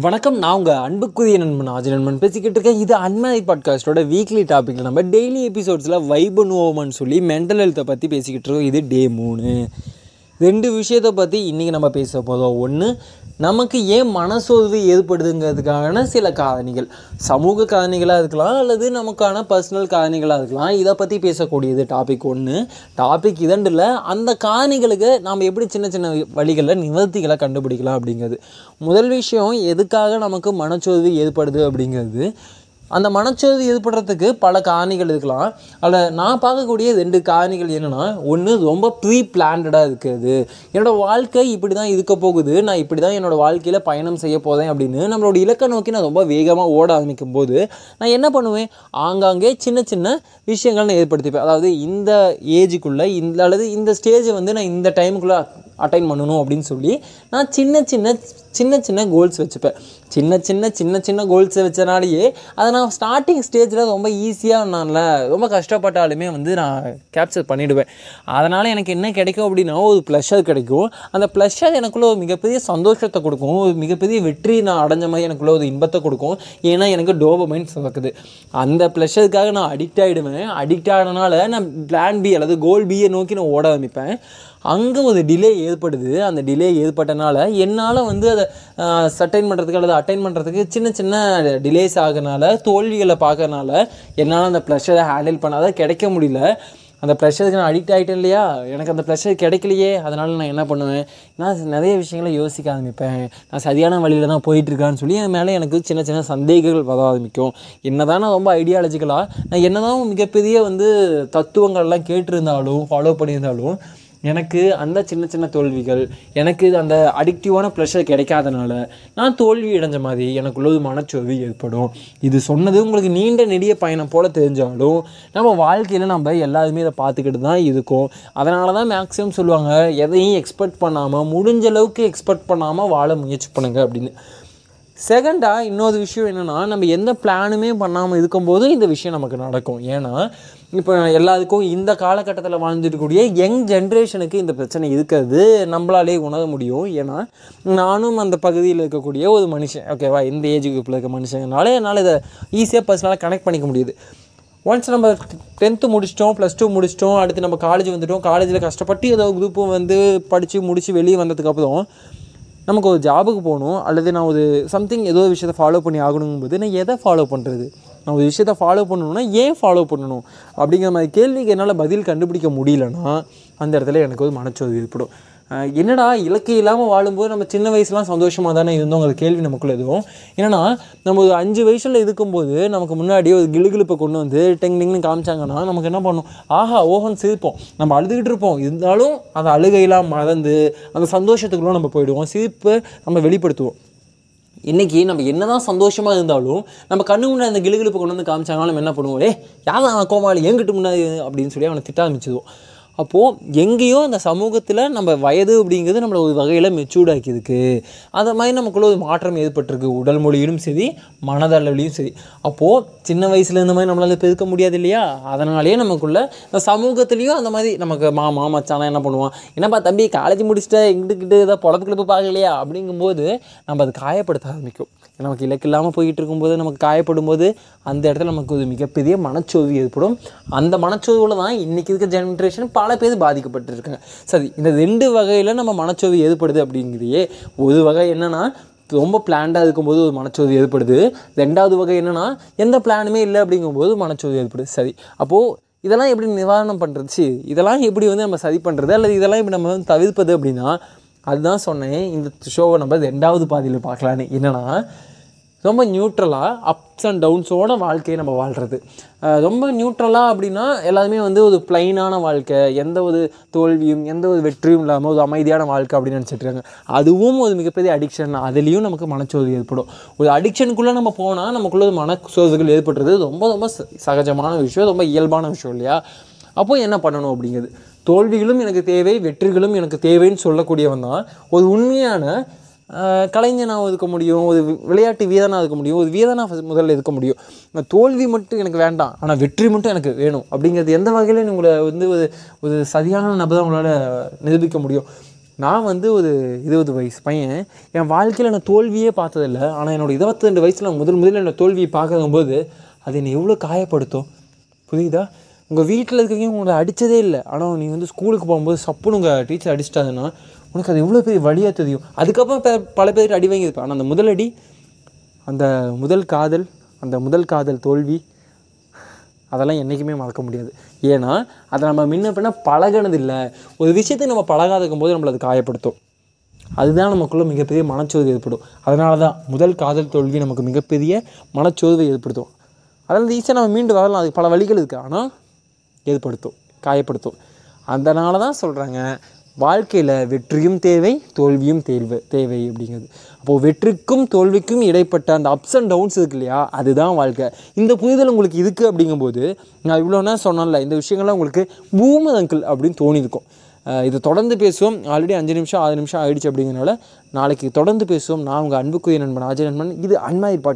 வணக்கம் நான் உங்கள் அன்புக்குரிய நண்பன் ஆஜி நண்பன். பேசிக்கிட்டு இருக்கேன் இது அன்மதி பாட்காஸ்ட்டோட வீக்லி டாப்பிக்கில் நம்ம டெய்லி எபிசோட்ஸில் வைப் பண்ணுவோம்னு சொல்லி மென்டல் ஹெல்த்தை பற்றி பேசிக்கிட்டு இருக்கோம். இது டே மூணு. ரெண்டு விஷயத்தை பற்றி இன்றைக்கி நம்ம பேச போதும் ஒன்று நமக்கு ஏன் மனசோர்வு ஏற்படுதுங்கிறதுக்கான சில காரணிகள். சமூக காரணிகளாக இருக்கலாம் அல்லது நமக்கான பர்சனல் காரணிகளாக இருக்கலாம். இதை பற்றி பேசக்கூடியது டாபிக் ஒன்று டாபிக் இரண்டில் அந்த காரணிகளுக்கு நாம் எப்படி சின்ன சின்ன வழிகளில் நிவர்த்திகளை கண்டுபிடிக்கலாம் அப்படிங்கிறது. முதல் விஷயம் எதுக்காக நமக்கு மனச்சோர்வு ஏற்படுது அப்படிங்கிறது. அந்த மனச்சோர்வு ஏற்படுறதுக்கு பல காரணிகள் இருக்கலாம். அதில் நான் பார்க்கக்கூடிய ரெண்டு காரணிகள் என்னென்னா ஒன்று ரொம்ப ப்ரீ பிளான்டாக இருக்கிறது. என்னோடய வாழ்க்கை இப்படி தான் இருக்க போகுது. நான் இப்படி தான் என்னோடய வாழ்க்கையில் பயணம் செய்ய போதேன் அப்படின்னு நம்மளோட இலக்கை நோக்கி நான் ரொம்ப வேகமாக ஓட ஆரம்பிக்கும் போது நான் என்ன பண்ணுவேன்? ஆங்காங்கே சின்ன சின்ன விஷயங்கள் நான் ஏற்படுத்திப்பேன். அதாவது இந்த ஏஜுக்குள்ளே இந்த அல்லது இந்த ஸ்டேஜை வந்து நான் இந்த டைமுக்குள்ளே அட்டைன் பண்ணணும் அப்படின்னு சொல்லி நான் சின்ன சின்ன சின்ன சின்ன கோல்ஸ் வச்சுப்பேன். சின்ன சின்ன சின்ன சின்ன கோல்ஸை வச்சனாலேயே அதை நான் ஸ்டார்டிங் ஸ்டேஜில் ரொம்ப ஈஸியாக நான்ல ரொம்ப கஷ்டப்பட்டாலுமே வந்து நான் கேப்சர் பண்ணிவிடுவேன் அதனால் எனக்கு என்ன கிடைக்கும் அப்படின்னா ஒரு ப்ளஷர் கிடைக்கும். அந்த ப்ளஷர் எனக்குள்ள ஒரு மிகப்பெரிய சந்தோஷத்தை கொடுக்கும். ஒரு மிகப்பெரிய வெற்றி நான் அடைஞ்ச மாதிரி எனக்குள்ள ஒரு இன்பத்தை கொடுக்கும். ஏன்னா எனக்கு டோபமைன் சுரக்குது. அந்த ப்ளஷருக்காக நான் அடிக்ட் ஆகிடுவேன் அடிக்ட் ஆனனால நான் பிளான் பி அல்லது கோல் பியை நோக்கி நான் ஓட ஆரம்பிப்பேன். அங்கே ஒரு டிலே ஏற்படுது. அந்த டிலே ஏற்பட்டனால என்னால் வந்து அதை சட்டைன் பண்ணுறதுக்கு அல்லது அட்டைன் பண்ணுறதுக்கு சின்ன சின்ன டிலேஸ் ஆகனால தோல்விகளை பார்க்கறனால என்னால் அந்த ப்ரெஷரை ஹேண்டில் பண்ணாத கிடைக்க முடியல. அந்த ப்ரெஷருக்கு நான் அடிக்ட் ஆகிட்டேன் இல்லையா? எனக்கு அந்த ப்ரெஷர் கிடைக்கலையே. அதனால் நான் என்ன பண்ணுவேன்? நான் நிறைய விஷயங்களை யோசிக்க ஆரம்பிப்பேன். நான் சரியான வழியில் தான் போயிட்டுருக்கான்னு சொல்லி என் மேலே எனக்கு சின்ன சின்ன சந்தேகங்கள் வர ஆரம்பிக்கும். என்ன தான் நான் ரொம்ப ஐடியாலஜிக்கலாக நான் என்ன தான் மிகப்பெரிய வந்து தத்துவங்கள்லாம் கேட்டிருந்தாலும் ஃபாலோ பண்ணியிருந்தாலும் எனக்கு அந்த சின்ன சின்ன தோல்விகள் எனக்கு அந்த அடிக்டிவான ப்ரெஷர் கிடைக்காதனால நான் தோல்வி அடைஞ்ச மாதிரி எனக்கு ஒரு மனச்சோர்வு ஏற்படும். இது சொன்னது உங்களுக்கு நீண்ட நெடிய பயணம் போல் தெரிஞ்சாலும் நம்ம வாழ்க்கையில் நம்ம எல்லாருமே இதை பார்த்துக்கிட்டு தான் இருக்கோம். அதனால தான் மேக்ஸிமம் சொல்லுவாங்க எதையும் எக்ஸ்பெக்ட் பண்ணாமல் முடிஞ்ச அளவுக்கு எக்ஸ்பெக்ட் பண்ணாமல் வாழ முயற்சி பண்ணுங்க அப்படின்னு. செகண்டாக இன்னொரு விஷயம் என்னென்னா நம்ம எந்த பிளானுமே பண்ணாமல் இருக்கும்போது இந்த விஷயம் நமக்கு நடக்கும். ஏன்னா இப்போ எல்லாத்துக்கும் இந்த காலகட்டத்தில் வாழ்ந்துருக்கக்கூடிய யங் ஜென்ரேஷனுக்கு இந்த பிரச்சனை இருக்கிறது. நம்மளாலே உணர முடியும். ஏன்னா நானும் அந்த பகுதியில் இருக்கக்கூடிய ஒரு மனுஷன். ஓகேவா இந்த ஏஜ் குரூப்பில் இருக்க மனுஷங்கனால என்னால் இதை ஈஸியாக பர்சனலாக கனெக்ட் பண்ணிக்க முடியுது. ஒன்ஸ் நம்ம டென்த்து முடிச்சிட்டோம் ப்ளஸ் டூ முடிச்சிட்டோம் அடுத்து நம்ம காலேஜ் வந்துட்டோம் காலேஜில் கஷ்டப்பட்டு ஏதோ குரூப்பு வந்து படித்து முடித்து வெளியே வந்ததுக்கப்புறம் நமக்கு ஒரு ஜாபுக்கு போகணும் அல்லது நான் ஒரு சம்திங் ஏதோ ஒரு விஷயத்தை ஃபாலோ பண்ணி ஆகணுங்கும்போது நான் எதை ஃபாலோ பண்ணுறது நான் ஒரு விஷயத்தை ஃபாலோ பண்ணணும்னா ஏன் ஃபாலோ பண்ணணும்? அப்படிங்கிற மாதிரி கேள்விக்கு என்னால் பதில் கண்டுபிடிக்க முடியலன்னா அந்த இடத்துல எனக்கு ஒரு மனச்சோர்வு ஏற்படும். என்னடா இலக்கு இல்லாமல் வாழும்போது நம்ம சின்ன வயசுலாம் சந்தோஷமாக தானே இருந்தோங்கிற கேள்வி நமக்குள்ள எதுவும். என்னன்னா நம்ம ஒரு அஞ்சு வயசில் இருக்கும்போது நமக்கு முன்னாடி ஒரு கிளுகிழுப்பை கொண்டு வந்து டெங் டெங்னு காமிச்சாங்கன்னா நமக்கு என்ன பண்ணும்? ஆஹா ஓஹன் சிரிப்போம். நம்ம அழுதுகிட்டு இருப்போம். இருந்தாலும் அந்த அழுகையெல்லாம் மறந்து அந்த சந்தோஷத்துக்குள்ளே நம்ம போயிடுவோம். சிரிப்பை நம்ம வெளிப்படுத்துவோம். இன்றைக்கி நம்ம என்ன தான் சந்தோஷமாக இருந்தாலும் நம்ம கண்ணு முன்னாடி அந்த கிளுகிழுப்பு கொண்டு வந்து காமிச்சாங்கன்னா நம்ம என்ன பண்ணுவோம்? ஏ யாரும் அவன் கோமாளி? எங்கிட்டு முன்னாடி? அப்படின்னு சொல்லி அவனை திட்ட ஆரம்பிச்சிடுவோம் அப்போது எங்கேயோ அந்த சமூகத்தில் நம்ம வயது அப்படிங்கிறது நம்மளை ஒரு வகையில் மெச்சூர்டாக்கியிருக்கு அந்த மாதிரி நமக்குள்ள ஒரு மாற்றம் ஏற்பட்டிருக்கு. உடல் மொழியிலும் சரி மனதளவிலையும் சரி. அப்போது சின்ன வயசில் இந்த மாதிரி நம்மளால் பெருக்க முடியாது இல்லையா? அதனாலேயே நமக்குள்ள இந்த சமூகத்துலேயும் அந்த மாதிரி நமக்கு மாமா மச்சானா என்ன பண்ணுவான்? என்னப்பா தம்பி காலேஜ் முடிச்சுட்டு எங்கிட்டு ஏதாவது பொழப்பு கிளப்பு பார்க்கலையா? அப்படிங்கும்போது நம்ம அது காயப்படுத்த ஆரம்பிக்கும். நமக்கு இலக்கு இல்லாமல் போய்கிட்டு இருக்கும்போது நமக்கு காயப்படும் போது அந்த இடத்துல நமக்கு ஒரு மிகப்பெரிய மனச்சோர்வு ஏற்படும். அந்த மனச்சோர்வில் தான் இன்றைக்கி இருக்க ஜென்ரேஷன் பல பேர் பாதிக்கப்பட்டிருக்காங்க. சரி இந்த ரெண்டு வகையில் நம்ம மனச்சோர்வு ஏற்படுது அப்படிங்கிறியே ஒரு வகை என்னென்னா ரொம்ப பிளான்டாக இருக்கும்போது ஒரு மனச்சோர்வு ஏற்படுது. ரெண்டாவது வகை என்னென்னா எந்த பிளானுமே இல்லை அப்படிங்கும்போது மனச்சோர்வு ஏற்படுது. சரி அப்போது இதெல்லாம் எப்படி நிவாரணம் பண்ணுறது இதெல்லாம் எப்படி வந்து நம்ம சரி பண்ணுறது அல்லது இதெல்லாம் இப்படி நம்ம வந்து தவிர்ப்பது அப்படின்னா அதுதான் சொன்னேன் இந்த ஷோவை நம்ம ரெண்டாவது பாதியில் பார்க்கலான்னு. என்னென்னா ரொம்ப நியூட்ரலாக அப்ஸ் அண்ட் டவுன்ஸோட வாழ்க்கையை நம்ம வாழ்கிறது ரொம்ப நியூட்ரலாக அப்படின்னா எல்லாருமே வந்து ஒரு பிளைனான வாழ்க்கை எந்த ஒரு தோல்வியும் எந்த ஒரு வெற்றியும் இல்லாமல் ஒரு அமைதியான வாழ்க்கை அப்படின்னு நினச்சிட்ருக்காங்க அதுவும் ஒரு மிகப்பெரிய அடிக்ஷன் அதுலேயும் நமக்கு மனச்சோர்வு ஏற்படும். ஒரு அடிக்ஷனுக்குள்ளே நம்ம போனால் நமக்குள்ள மனச்சோர்வுகள் ஏற்படுறது ரொம்ப ரொம்ப சகஜமான விஷயம் ரொம்ப இயல்பான விஷயம் இல்லையா? அப்போது என்ன பண்ணணும் அப்படிங்கிறது. தோல்விகளும் எனக்கு தேவை வெற்றிகளும் எனக்கு தேவைன்னு சொல்லக்கூடியவன் தான். ஒரு உண்மையான கலைஞனாக இருக்க முடியும் ஒரு விளையாட்டு வீரனாக இருக்க முடியும் ஒரு வீரனாக முதல்ல இருக்க முடியும். நான் தோல்வி மட்டும் எனக்கு வேண்டாம் ஆனால் வெற்றி மட்டும் எனக்கு வேணும். அப்படிங்கிறது எந்த வகையில் உங்களை வந்து ஒரு ஒரு சரியான நபர் உங்களால் நிரூபிக்க முடியும்? நான் வந்து ஒரு இருபது வயசு பையன். என் வாழ்க்கையில் நான் தோல்வியே பார்த்ததில்ல. ஆனால் என்னோடய இருபத்தி ரெண்டு வயசில் நான் முதல் முதல்ல என்னோட தோல்வியை பார்க்கும்போது அது என்னை எவ்வளோ காயப்படுத்தும்? புரியுதா? உங்கள் வீட்டில் இருக்கிறவங்க உங்களை அடித்ததே இல்லை. ஆனால் நீ வந்து ஸ்கூலுக்கு போகும்போது சப்புன்னு உங்கள் டீச்சர் அடிச்சிட்டாங்கன்னா உனக்கு அது எவ்வளோ பெரிய வழியாக தெரியும். அதுக்கப்புறம் பல பேர் அடி வாங்கியிருப்பேன் ஆனால் அந்த முதல் அடி அந்த முதல் காதல் அந்த முதல் காதல் தோல்வி அதெல்லாம் என்றைக்குமே மறக்க முடியாது. ஏன்னா அதை நம்ம முன்ன பின்ன பழகினதில்லை. ஒரு விஷயத்தை நம்ம பழகாதுக்கும் போது நம்மளை அது காயப்படுத்தும். அதுதான் நமக்குள்ளே மிகப்பெரிய மனச்சோர்வு ஏற்படும். அதனால தான் முதல் காதல் தோல்வி நமக்கு மிகப்பெரிய மனச்சோர்வை ஏற்படுத்தும். அதனால் ஈஸியாக நம்ம மீண்டு வரலாம். அதுக்கு பல வழிகள் இருக்குது ஆனால் ஏற்படுத்தும் காயப்படுத்தும். அதனால தான் சொல்கிறாங்க வாழ்க்கையில் வெற்றியும் தேவை தோல்வியும் தேவை தேவை அப்படிங்கிறது. அப்போது வெற்றிக்கும் தோல்விக்கும் இடைப்பட்ட அந்த அப்ஸ் அண்ட் டவுன்ஸ் இருக்கு இல்லையா? அதுதான் வாழ்க்கை. இந்த புரிதல் உங்களுக்கு இருக்குது அப்படிங்கும்போது நான் இவ்வளோ நேரம் சொன்னேன்ல இந்த விஷயங்கள்லாம் உங்களுக்கு பூமர் அங்கிள் அப்படின்னு தோணியிருக்கும் இதை இது தொடர்ந்து பேசுவோம். ஆல்ரெடி அஞ்சு நிமிஷம் ஆறு நிமிஷம் ஆகிடுச்சு அப்படிங்கிறனால நாளைக்கு தொடர்ந்து பேசுவோம். நான் உங்கள் அன்புக்குரிய நண்பன் அஜய் நண்பன். இது அன்மாயிர் பாட்